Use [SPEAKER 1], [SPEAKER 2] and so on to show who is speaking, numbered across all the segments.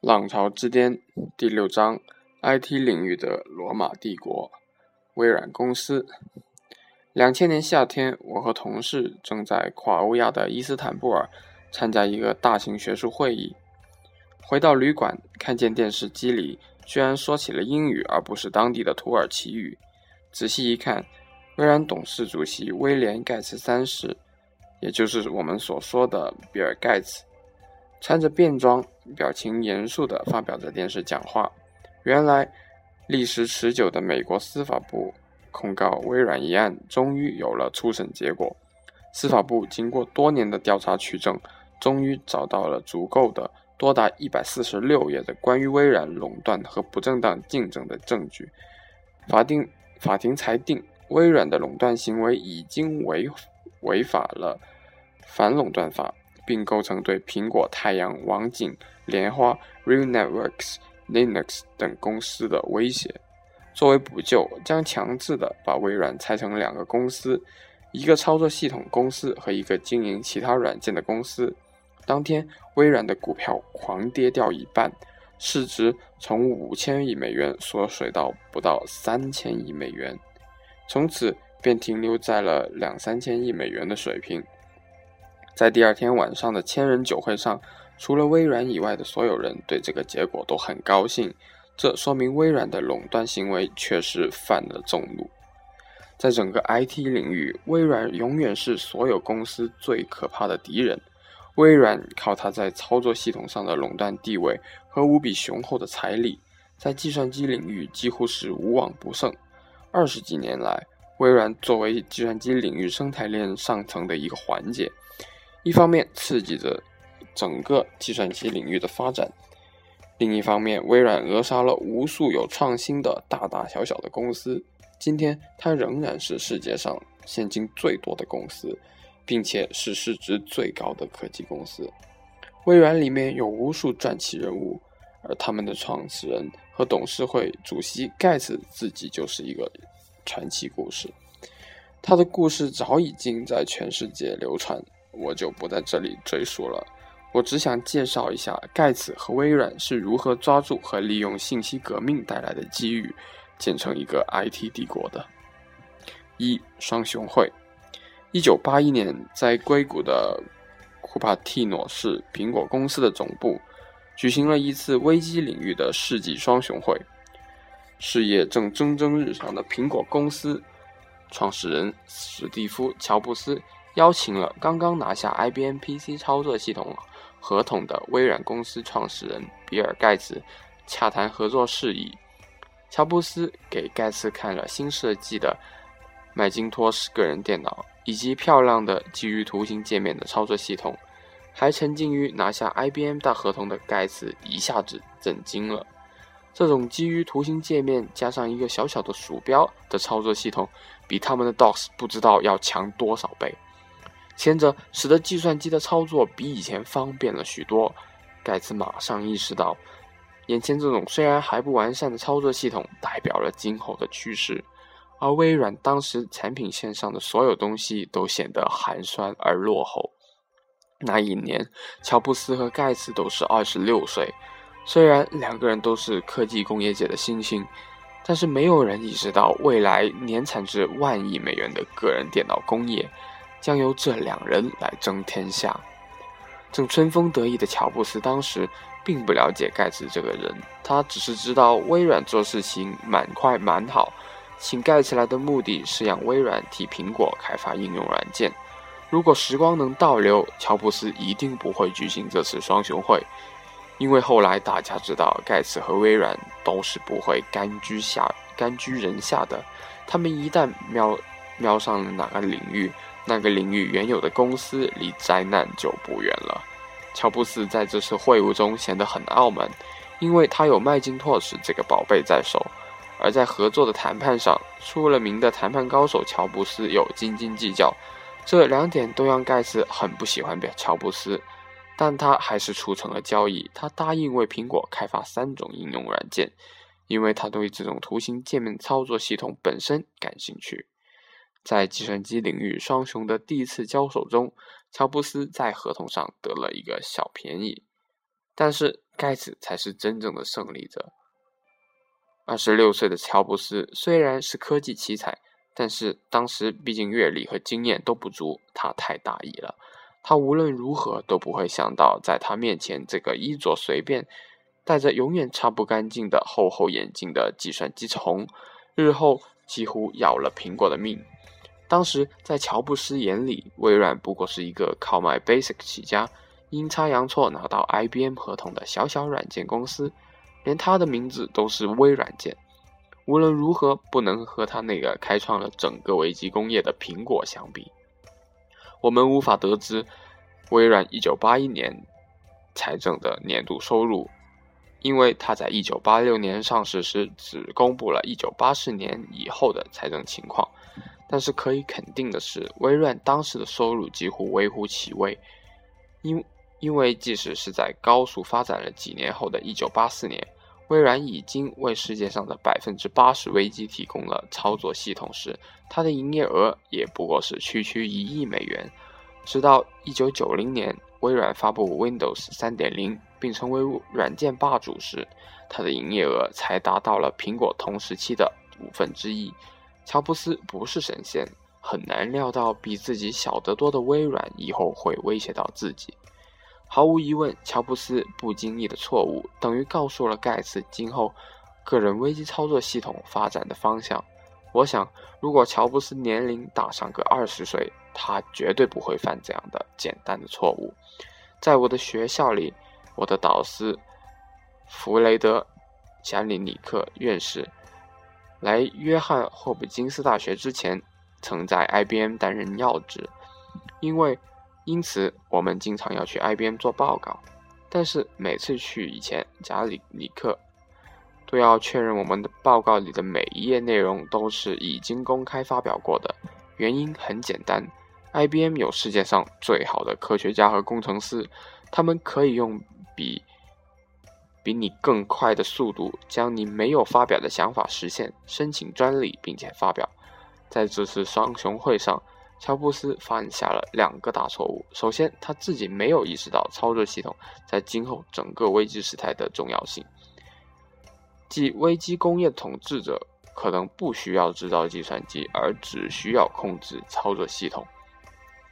[SPEAKER 1] 浪潮之巅第六章：IT 领域的罗马帝国。微软公司。两千年夏天，我和同事正在跨欧亚的伊斯坦布尔参加一个大型学术会议。回到旅馆，看见电视机里居然说起了英语，而不是当地的土耳其语。仔细一看，微软董事主席威廉·盖茨三世，也就是我们所说的比尔·盖茨。穿着便装，表情严肃地发表着电视讲话。原来，历时持久的美国司法部控告微软一案终于有了初审结果。司法部经过多年的调查取证，终于找到了足够的多达一百四十六页的关于微软垄断和不正当竞争的证据。法定法庭裁定，微软的垄断行为已经违违法了反垄断法。并构成对苹果、太阳、网景、莲花、Real Networks、Linux 等公司的威胁。作为补救，将强制的把微软拆成两个公司：一个操作系统公司和一个经营其他软件的公司。当天，微软的股票狂跌掉一半，市值从五千亿美元缩水到不到三千亿美元，从此便停留在了两三千亿美元的水平。在第二天晚上的千人酒会上，除了微软以外的所有人对这个结果都很高兴。这说明微软的垄断行为确实犯了众怒。在整个 IT 领域，微软永远是所有公司最可怕的敌人。微软靠它在操作系统上的垄断地位和无比雄厚的财力，在计算机领域几乎是无往不胜。二十几年来，微软作为计算机领域生态链上层的一个环节。一方面刺激着整个计算机领域的发展，另一方面，微软扼杀了无数有创新的大大小小的公司。今天，它仍然是世界上现金最多的公司，并且是市值最高的科技公司。微软里面有无数传奇人物，而他们的创始人和董事会主席盖茨自己就是一个传奇故事。他的故事早已经在全世界流传。我就不在这里赘述了，我只想介绍一下盖茨和微软是如何抓住和利用信息革命带来的机遇，建成一个 IT 帝国的。一双雄会，一九八一年，在硅谷的库帕蒂诺市苹果公司的总部，举行了一次危机领域的世纪双雄会。事业正蒸蒸日上的苹果公司创始人史蒂夫·乔布斯。邀请了刚刚拿下 IBM PC 操作系统合同的微软公司创始人比尔·盖茨洽谈合作事宜。乔布斯给盖茨看了新设计的麦金托斯个人电脑以及漂亮的基于图形界面的操作系统，还沉浸于拿下 IBM 大合同的盖茨一下子震惊了。这种基于图形界面加上一个小小的鼠标的操作系统，比他们的 DOS 不知道要强多少倍。前者使得计算机的操作比以前方便了许多。盖茨马上意识到，眼前这种虽然还不完善的操作系统代表了今后的趋势，而微软当时产品线上的所有东西都显得寒酸而落后。那一年，乔布斯和盖茨都是二十六岁，虽然两个人都是科技工业界的新星，但是没有人意识到未来年产值万亿美元的个人电脑工业。将由这两人来争天下。正春风得意的乔布斯当时并不了解盖茨这个人，他只是知道微软做事情蛮快蛮好，请盖茨来的目的是让微软替苹果开发应用软件。如果时光能倒流，乔布斯一定不会举行这次双雄会，因为后来大家知道盖茨和微软都是不会甘居下甘居人下的，他们一旦瞄瞄上了哪个领域。那个领域原有的公司离灾难就不远了。乔布斯在这次会晤中显得很傲慢，因为他有麦金托什这个宝贝在手。而在合作的谈判上，出了名的谈判高手乔布斯又斤斤计较，这两点都让盖茨很不喜欢乔布斯。但他还是促成了交易，他答应为苹果开发三种应用软件，因为他对这种图形界面操作系统本身感兴趣。在计算机领域双雄的第一次交手中，乔布斯在合同上得了一个小便宜，但是盖茨才是真正的胜利者。二十六岁的乔布斯虽然是科技奇才，但是当时毕竟阅历和经验都不足，他太大意了。他无论如何都不会想到，在他面前这个衣着随便、戴着永远擦不干净的厚厚眼镜的计算机虫，日后几乎要了苹果的命。当时在乔布斯眼里，微软不过是一个靠卖 Basic 起家、阴差阳错拿到 IBM 合同的小小软件公司，连他的名字都是微软件。无论如何，不能和他那个开创了整个微机工业的苹果相比。我们无法得知微软1981年财政的年度收入，因为它在1986年上市时只公布了1984年以后的财政情况。但是可以肯定的是，微软当时的收入几乎微乎其微，因因为即使是在高速发展了几年后的1984年，微软已经为世界上的百分之八十微机提供了操作系统时，它的营业额也不过是区区一亿美元。直到一九九零年，微软发布 Windows 三点零，并成为软件霸主时，它的营业额才达到了苹果同时期的五分之一。乔布斯不是神仙，很难料到比自己小得多的微软以后会威胁到自己。毫无疑问，乔布斯不经意的错误等于告诉了盖茨今后个人危机操作系统发展的方向。我想，如果乔布斯年龄大上个二十岁，他绝对不会犯这样的简单的错误。在我的学校里，我的导师弗雷德·贾里尼克院士来约翰霍普金斯大学之前，曾在 IBM 担任要职，因为因此我们经常要去 IBM 做报告。但是每次去以前，贾里尼克都要确认我们的报告里的每一页内容都是已经公开发表过的。原因很简单。IBM 有世界上最好的科学家和工程师，他们可以用比比你更快的速度将你没有发表的想法实现，申请专利并且发表。在这次双雄会上，乔布斯犯下了两个大错误。首先，他自己没有意识到操作系统在今后整个危机时代的重要性，即危机工业统治者可能不需要制造计算机，而只需要控制操作系统。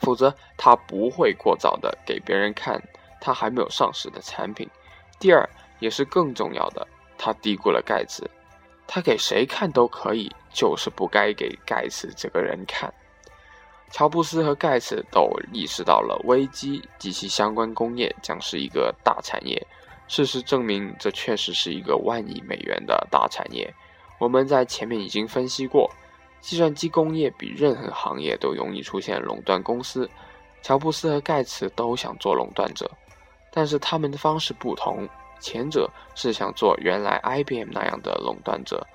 [SPEAKER 1] 否则，他不会过早的给别人看他还没有上市的产品。第二，也是更重要的，他低估了盖茨。他给谁看都可以，就是不该给盖茨这个人看。乔布斯和盖茨都意识到了危机及其相关工业将是一个大产业。事实证明，这确实是一个万亿美元的大产业。我们在前面已经分析过。计算机工业比任何行业都容易出现垄断公司，乔布斯和盖茨都想做垄断者，但是他们的方式不同。前者是想做原来 IBM 那样的垄断者，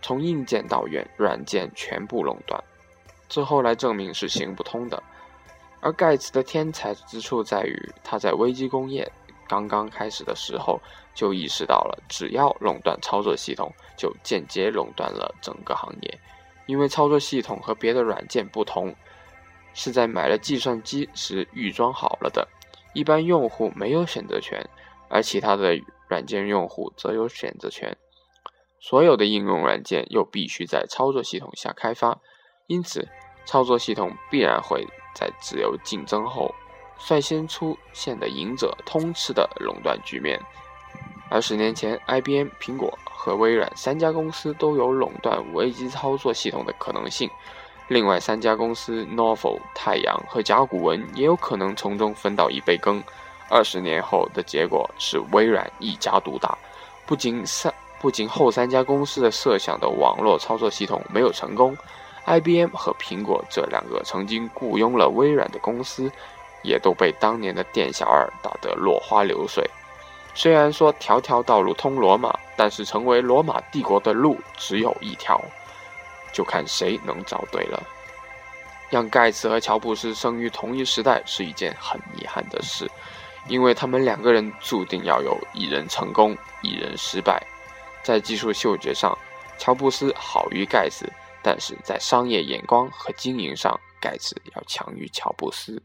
[SPEAKER 1] 从硬件到软软件全部垄断，这后来证明是行不通的。而盖茨的天才之处在于，他在危机工业刚刚开始的时候就意识到了，只要垄断操作系统，就间接垄断了整个行业。因为操作系统和别的软件不同，是在买了计算机时预装好了的，一般用户没有选择权，而其他的软件用户则有选择权。所有的应用软件又必须在操作系统下开发，因此操作系统必然会在自由竞争后率先出现的赢者通吃的垄断局面。而十年前，IBM、苹果和微软三家公司都有垄断危机操作系统的可能性。另外三家公司 Novell、太阳和甲骨文也有可能从中分到一杯羹。二十年后的结果是微软一家独大。不仅三，不仅后三家公司的设想的网络操作系统没有成功，IBM 和苹果这两个曾经雇佣了微软的公司，也都被当年的店小二打得落花流水。虽然说条条道路通罗马，但是成为罗马帝国的路只有一条，就看谁能找对了。让盖茨和乔布斯生于同一时代是一件很遗憾的事，因为他们两个人注定要有一人成功，一人失败。在技术嗅觉上，乔布斯好于盖茨，但是在商业眼光和经营上，盖茨要强于乔布斯。